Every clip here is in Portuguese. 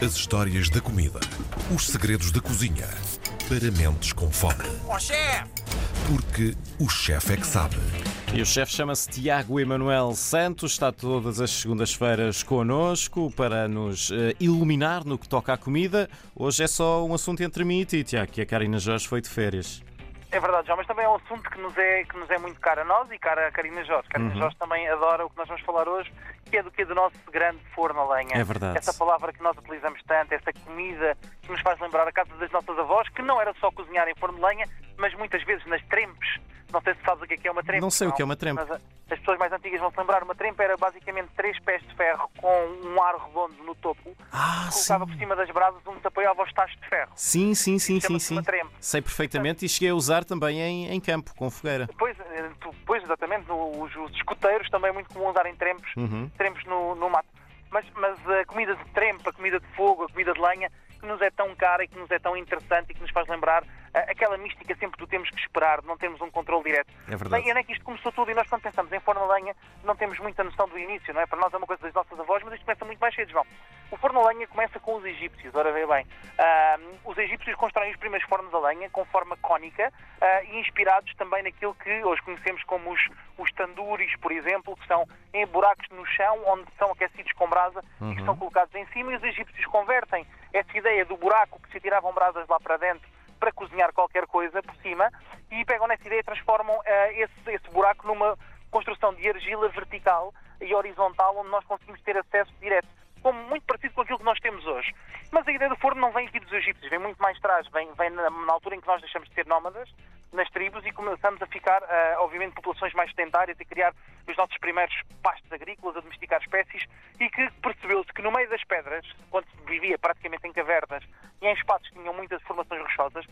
As histórias da comida. Os segredos da cozinha. Para mentes com fome. Ó chefe! Porque o chefe é que sabe. E o chefe chama-se Tiago Emanuel Santos, está todas as segundas-feiras connosco para nos eh, iluminar no que toca à comida. Hoje é só um assunto entre mim e ti, Tiago, que a Karina Jorge foi de férias. É verdade, João, mas também é um assunto que nos é, que nos é muito caro a nós e cara a Karina Jorge. Karina Jorge também adora o que nós vamos falar hoje, que é do que do nosso grande forno a lenha. É verdade. Essa palavra que nós utilizamos tanto, essa comida que nos faz lembrar a casa das nossas avós, que não era só cozinhar em forno de lenha, mas muitas vezes nas trempes. Não sei se sabes o que é, que é uma trempe. Não sei o que é uma trempe. Mas, uh, as pessoas mais antigas vão se lembrar, uma trempe era basicamente três pés de ferro com um aro redondo no topo, Ah, colocava por cima das brasas onde se apoiava os tachos de ferro. Sim, sim, sim, sim, sim. uma trempe. Sei perfeitamente e cheguei a usar também em, em campo, com fogueira. Pois, eh, pois exatamente, no- os, os escuteiros também é muito comum usarem trempos, Uhum. trempos no, no mato. Mas, mas a comida de trempo, a comida de fogo, a comida de lenha, que nos é tão cara e que nos é tão interessante e que nos faz lembrar aquela mística sempre do temos que esperar, não temos um controle direto. É verdade. Bem, e é que isto começou tudo? E nós, quando pensamos em forno a lenha, não temos muita noção do início, não é? Para nós é uma coisa das nossas avós, mas isto começa muito mais cedo, João. O forno a lenha começa com os egípcios, ora vê bem. Ah, os egípcios constroem os primeiros fornos a lenha com forma cónica ah, e inspirados também naquilo que hoje conhecemos como os, os tanduris, por exemplo, que são em buracos no chão onde são aquecidos com brasa e que são colocados em cima e os egípcios convertem essa ideia do buraco que se atiravam brasas lá para dentro para cozinhar qualquer coisa por cima e pegam nessa ideia e transformam eh, esse, esse buraco numa construção de argila vertical e horizontal onde nós conseguimos ter acesso direto. Como muito parecido com aquilo que nós temos hoje. Mas a ideia do forno não vem aqui dos egípcios, vem muito mais atrás, vem, vem na, na altura em que nós deixamos de ser nómadas nas tribos e começamos a ficar, eh, obviamente, populações mais sedentárias e criar os nossos primeiros pastos agrícolas, a domesticar espécies e que percebeu-se que no meio das pedras, quando se vivia praticamente em cavernas e em espaços que tinham muitas formações rochosas,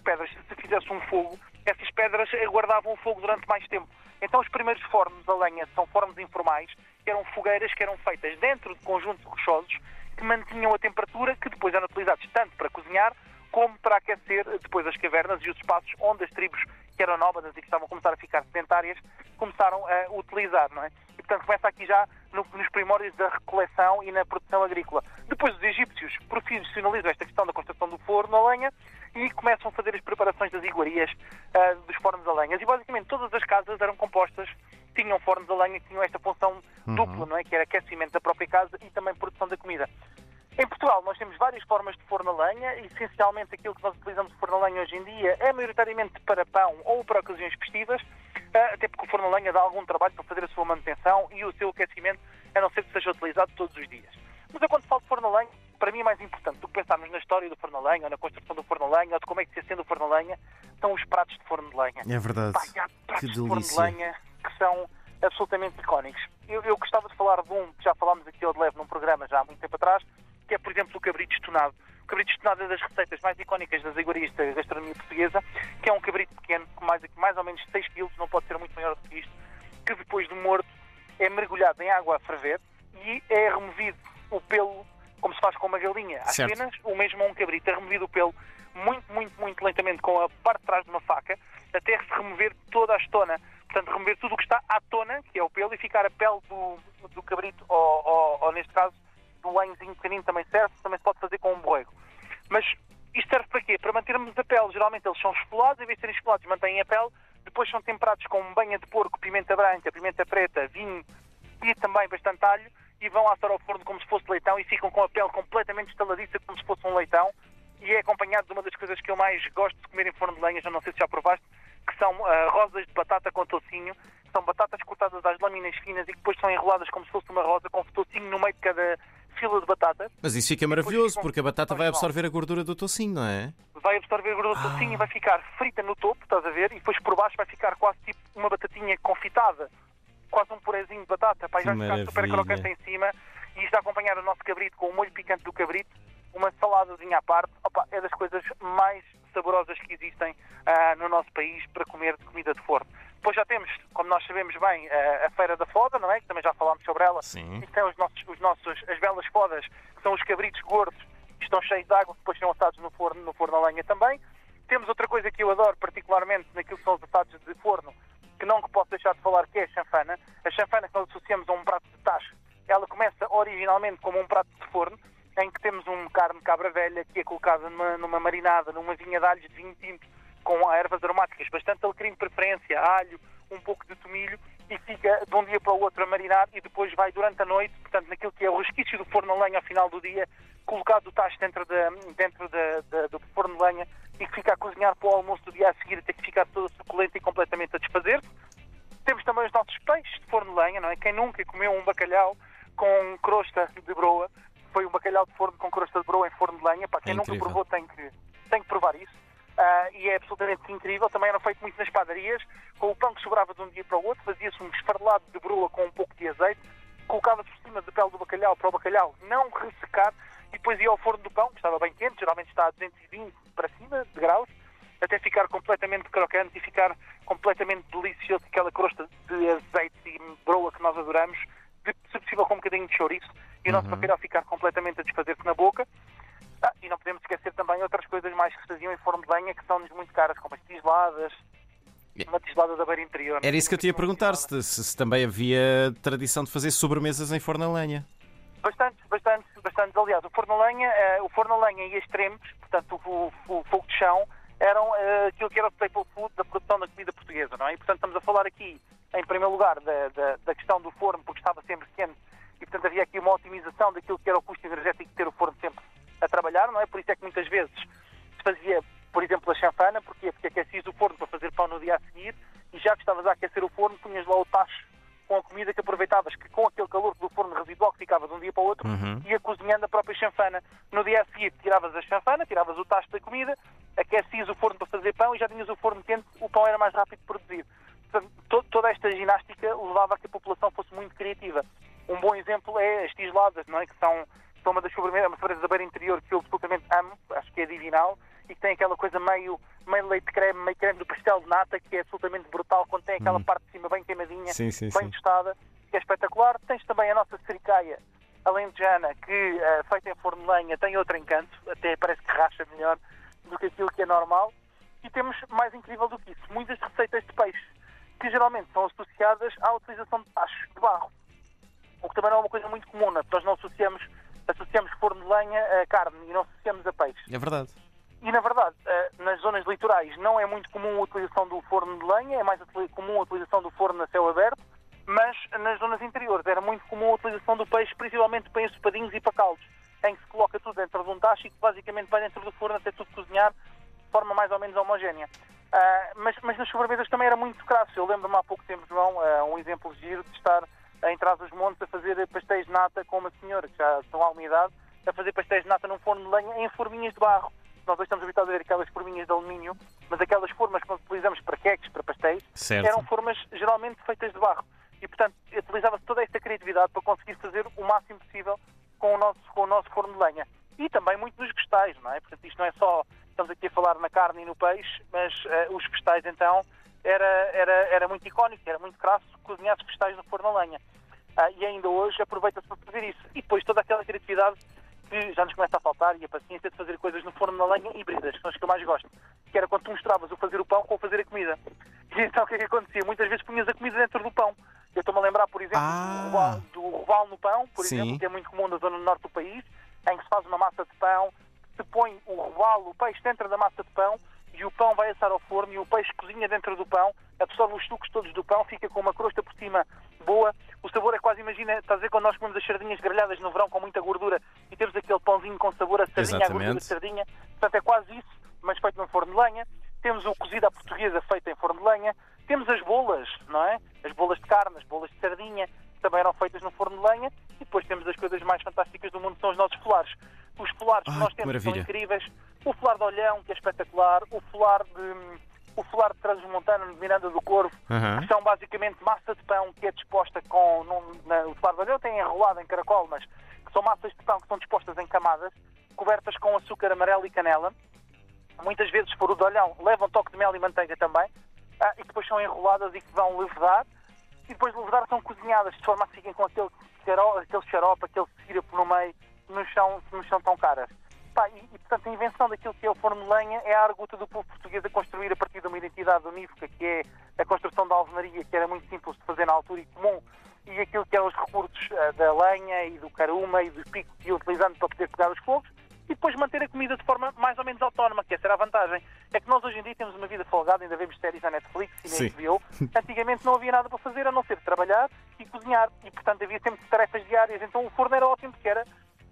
pedras, se se fizesse um fogo, essas pedras aguardavam o fogo durante mais tempo. Então os primeiros fornos a lenha são fornos informais, que eram fogueiras que eram feitas dentro de conjuntos rochosos que mantinham a temperatura que depois eram utilizados tanto para cozinhar como para aquecer depois as cavernas e os espaços onde as tribos que eram nómadas e que estavam a começar a ficar sedentárias começaram a utilizar, não é? E portanto começa aqui já no- nos primórdios da recoleção e na produção agrícola. Depois os egípcios profissionalizam esta questão da construção do forno a lenha e começam a fazer as preparações das iguarias ah, dos fornos a lenhas. E basicamente todas as casas eram compostas, tinham fornos a lenha que tinham esta função dupla, não é? Que era aquecimento da própria casa e também produção da comida. Em Portugal nós temos várias formas de forno a lenha, essencialmente aquilo que nós utilizamos de forno a lenha hoje em dia é maioritariamente para pão ou para ocasiões festivas, ah, até porque o forno a lenha dá algum trabalho para fazer a sua manutenção e o seu aquecimento, a não ser que seja utilizado todos os dias. Mas eu quando falo de forno a lenha, para mim é mais importante do que pensarmos na história do forno a lenha, ou na construção do forno a lenha, ou de como é que se acende o forno a lenha, são os pratos de forno de lenha. É verdade. Pá, há pratos Que de forno de lenha que são absolutamente icónicos. Eu, eu gostava de falar de um que já falámos aqui ao de leve num programa já há muito tempo atrás, que é, por exemplo, o cabrito estonado. O cabrito estonado é das receitas mais icónicas das iguarias da gastronomia portuguesa, que é um cabrito pequeno, com mais, mais ou menos 6 kg, não pode ser muito maior do que isto, que depois do morto é mergulhado em água a ferver e é removido o pelo, como se faz com uma galinha, às Certo. penas, o mesmo a um cabrito, é removido o pelo muito, muito, muito lentamente com a parte de trás de uma faca, até se remover toda a estona. Portanto, remover tudo o que está à tona, que é o pelo, e ficar a pele do, do cabrito, ou, ou, ou, neste caso, do lenhozinho pequenino também serve, também se pode fazer com um borrego. Mas isto serve para quê? Para mantermos a pele. Geralmente eles são esfolados, em vez de serem esfolados, mantêm a pele, depois são temperados com banha de porco, pimenta branca, pimenta preta, vinho e também bastante alho, e vão assar ao forno como se fosse leitão e ficam com a pele completamente estaladiça, como se fosse um leitão. E é acompanhado de uma das coisas que eu mais gosto de comer em forno de lenha, já não sei se já provaste, que são ah, rosas de batata com toucinho. São batatas cortadas às lâminas finas e que depois são enroladas como se fosse uma rosa, com toucinho no meio de cada de batatas. Mas isso fica maravilhoso, ficam- porque a batata vai absorver a gordura do tocinho, não é? vai absorver a gordura do tocinho e vai ficar frita no topo, estás a ver? E depois por baixo vai ficar quase tipo uma batatinha confitada, quase um purezinho de batata, e Que vai ficar super crocante em cima. E isto a acompanhar o nosso cabrito com o molho picante do cabrito, uma saladazinha à parte, Opa, é das coisas mais saborosas que existem ah, no nosso país para comer de comida de forno. Depois já temos, como nós sabemos bem, ah, a Feira da Foda, não é? Que também já falámos sobre ela. Sim. E tem os nossos, os nossos, as belas fodas, que são os cabritos gordos, que estão cheios de água, depois são assados no forno, no forno a lenha também. Temos outra coisa que eu adoro, particularmente naquilo que são os assados de forno, que não que posso deixar de falar, que é a chanfana. A chanfana que nós associamos a um prato de tacho, ela começa originalmente como um prato de forno, em que temos um carne de cabra velha que é colocada numa, numa marinada, numa vinha de alhos de vinho tinto, com ervas aromáticas, bastante alecrim de preferência, alho, um pouco de tomilho, e fica de um dia para o outro a marinar e depois vai durante a noite, portanto, naquilo que é o resquício do forno a lenha ao final do dia, colocado o tacho dentro, de, dentro de, de, do forno de lenha e que fica a cozinhar para o almoço do dia a seguir até que ficar toda suculenta e completamente a desfazer-se. Temos também os nossos peixes de forno de lenha, não é? Quem nunca comeu um bacalhau com crosta de broa, foi um bacalhau de forno com crosta de broa em forno de lenha, para quem É nunca provou tem que, tem que provar isso. Ah, e é absolutamente incrível. Também era feito muito nas padarias, com o pão que sobrava de um dia para o outro, fazia-se um esfarelado de broa com um pouco de azeite, colocava-se por cima da pele do bacalhau para o bacalhau não ressecar, e depois ia ao forno do pão, que estava bem quente, geralmente está a 220 para cima de graus, até ficar completamente crocante e ficar completamente delicioso, aquela crosta de azeite e broa que nós adoramos, de, se possível com um bocadinho de chouriço, e o nosso bacalhau ficar completamente a desfazer-se na boca. Lenha que são-nos muito caras, como as tisladas, uma tislada da beira interior. Era isso que eu te ia perguntar, se, se- também havia tradição de fazer sobremesas em forno a lenha. Bastante, bastante, bastante. Aliás, o forno a lenha, eh, o forno a lenha e extremos, portanto, o, o- o fogo de chão, eram eh, aquilo que era o staple food da produção da comida portuguesa, não é? E, portanto, estamos a falar aqui, em primeiro lugar, da, da, da questão do forno, porque estava sempre quente, e, portanto, havia aqui uma otimização daquilo que era o custo energético de ter o forno sempre a trabalhar, não é? Por isso é que muitas vezes se fazia, por exemplo, a chanfana, porquê? Porque aquecias o forno para fazer pão no dia a seguir, e já que estavas a aquecer o forno, punhas lá o tacho com a comida que aproveitavas, que com aquele calor do forno residual que ficava de um dia para o outro, Uhum. ia cozinhando a própria chanfana. No dia a seguir, tiravas a chanfana, tiravas o tacho da comida, aquecias o forno para fazer pão e já tinhas o forno quente, o pão era mais rápido de produzir. Portanto, to- toda esta ginástica levava a que a população fosse muito criativa. Um bom exemplo é as tisladas, não é? que são, são uma das sobremesas, uma sobremesa da beira interior que eu absolutamente amo, acho que é divinal, e que tem aquela coisa meio, meio leite creme, meio creme do pastel de nata, que é absolutamente brutal, quando tem aquela parte de cima bem queimadinha, Sim, sim, bem sim. tostada, que é espetacular. Tens também a nossa sericaia alentejana, que, eh, feita em forno de lenha, tem outro encanto, até parece que racha melhor do que aquilo que é normal. E temos, mais incrível do que isso, muitas receitas de peixe, que geralmente são associadas à utilização de tachos de barro. O que também não é uma coisa muito comum, é? nós não associamos, associamos forno de lenha a carne e não associamos a peixe. É verdade. E, na verdade, eh, nas zonas litorais não é muito comum a utilização do forno de lenha, é mais comum a utilização do forno a céu aberto, mas nas zonas interiores era muito comum a utilização do peixe, principalmente para ensopadinhos e para caldos, em que se coloca tudo dentro de um tacho e que basicamente vai dentro do forno até tudo cozinhar de forma mais ou menos homogénea. Ah, mas, mas nas sobremesas também era muito crasso. Eu lembro-me há pouco tempo, João, ah, um exemplo giro de estar em trás dos montes a fazer pastéis de nata com uma senhora que já estão à umidade, a fazer pastéis de nata num forno de lenha em forminhas de barro. Nós hoje estamos habituados a ver aquelas forminhas de alumínio, mas aquelas formas que nós utilizamos para queques, para pastéis, Certo. eram formas geralmente feitas de barro. E, portanto, utilizava-se toda esta criatividade para conseguir fazer o máximo possível com o nosso, com o nosso forno de lenha. E também muito dos vegetais, não é? Portanto, isto não é só, estamos aqui a falar na carne e no peixe, mas eh, os vegetais, então, era, era, era muito icónico, era muito crasso cozinhar os vegetais no forno a lenha. Ah, e ainda hoje aproveita-se para fazer isso. E depois toda aquela criatividade que já nos começa a faltar e a paciência de fazer coisas no forno na lenha híbridas, que são as que eu mais gosto. Que era quando tu misturavas o fazer o pão com o fazer a comida. E então o que é que acontecia? Muitas vezes punhas a comida dentro do pão. Eu estou-me a lembrar, por exemplo, Ah. do, robalo no pão, por Sim. exemplo, que é muito comum na zona norte do país, em que se faz uma massa de pão, se põe o robalo, o peixe dentro da massa de pão e o pão vai assar ao forno e o peixe cozinha dentro do pão, absorve os sucos todos do pão, fica com uma crosta por cima boa. O sabor é quase, imagina, estás a ver quando nós comemos as sardinhas grelhadas no verão com muita gordura e temos aquele pãozinho com sabor a sardinha, a gordura de sardinha. Portanto, é quase isso, mas feito no forno de lenha. Temos o cozido à portuguesa feito em forno de lenha. Temos as bolas, não é? As bolas de carne, as bolas de sardinha, que também eram feitas no forno de lenha. E depois temos as coisas mais fantásticas do mundo, que são os nossos folares. Os folares que nós temos são incríveis. O folar de olhão, que é espetacular. O folar de, o folar de Transmontana, de Miranda do Corvo, Aham. que são basicamente massa de pão que é disposta com. Num, na, o olhão tem enrolado em caracol, mas que são massas de pão que são dispostas em camadas, cobertas com açúcar amarelo e canela. Muitas vezes, for o de olhão, levam toque de mel e manteiga também. ah, e que depois são enroladas e que vão levedar. E depois de levedar são cozinhadas de forma a que fiquem com aquele xarope, aquele, xarope, aquele sírapo no meio, nos são, nos são tão caras. Pá, e, e, portanto, a invenção daquilo que é o forno de lenha é a arguta do povo português a construir a partir de uma identidade unívoca, que é a construção da alvenaria, que era muito simples de fazer na altura e comum e aquilo que eram os recursos uh, da lenha e do caruma e do pico que ia utilizando para poder pegar os fogos e depois manter a comida de forma mais ou menos autónoma, que essa era a vantagem. É que nós hoje em dia temos uma vida folgada, ainda vemos séries na Netflix e na HBO. Antigamente não havia nada para fazer a não ser trabalhar e cozinhar. E, portanto, havia sempre tarefas diárias. Então o forno era ótimo, porque era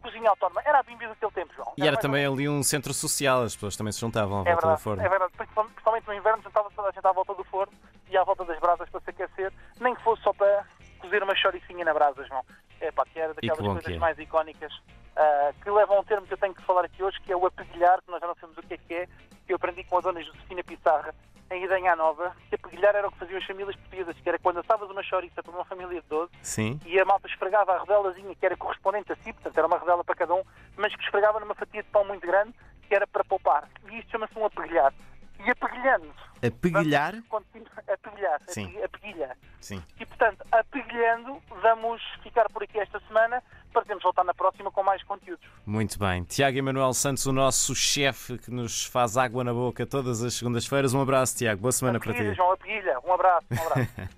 cozinha autónoma. Era a bimbi daquele tempo, João. E era ou também ali um centro social, as pessoas também se juntavam à é volta do verdade, forno. é verdade. Principalmente no inverno, juntava toda a gente à volta do forno e à volta das brasas para se aquecer, nem que fosse só para cozer uma choricinha na brasa, João. É pá, que era daquelas coisas é. mais icónicas ah, que levam a um termo que eu tenho que falar aqui hoje, que é o apeguilhar, que nós já não sabemos o que é que é, que eu aprendi com a dona Josefina Pissarra, em Idanha Nova, que apeguilhar era o que faziam as famílias portuguesas, que era quando assavas uma chouriça para uma família de 12, Sim. e a malta esfregava a rodelazinha que era correspondente a si, portanto era uma rodela para cada um, mas que esfregava numa fatia de pão muito grande, que era para poupar. E isto chama-se um apeguilhar. E apeguilhando, A peguilhar? continu- apeguilhar, Sim. ape- apeguilha. Sim. E portanto, apeguilhando, vamos ficar por aqui esta semana para termos voltar na próxima mais conteúdos. Muito bem. Tiago Emanuel Santos, o nosso chefe que nos faz água na boca todas as segundas-feiras. Um abraço, Tiago. Boa semana para Apeguilha, ti. João, apeguilha. Um abraço, um abraço.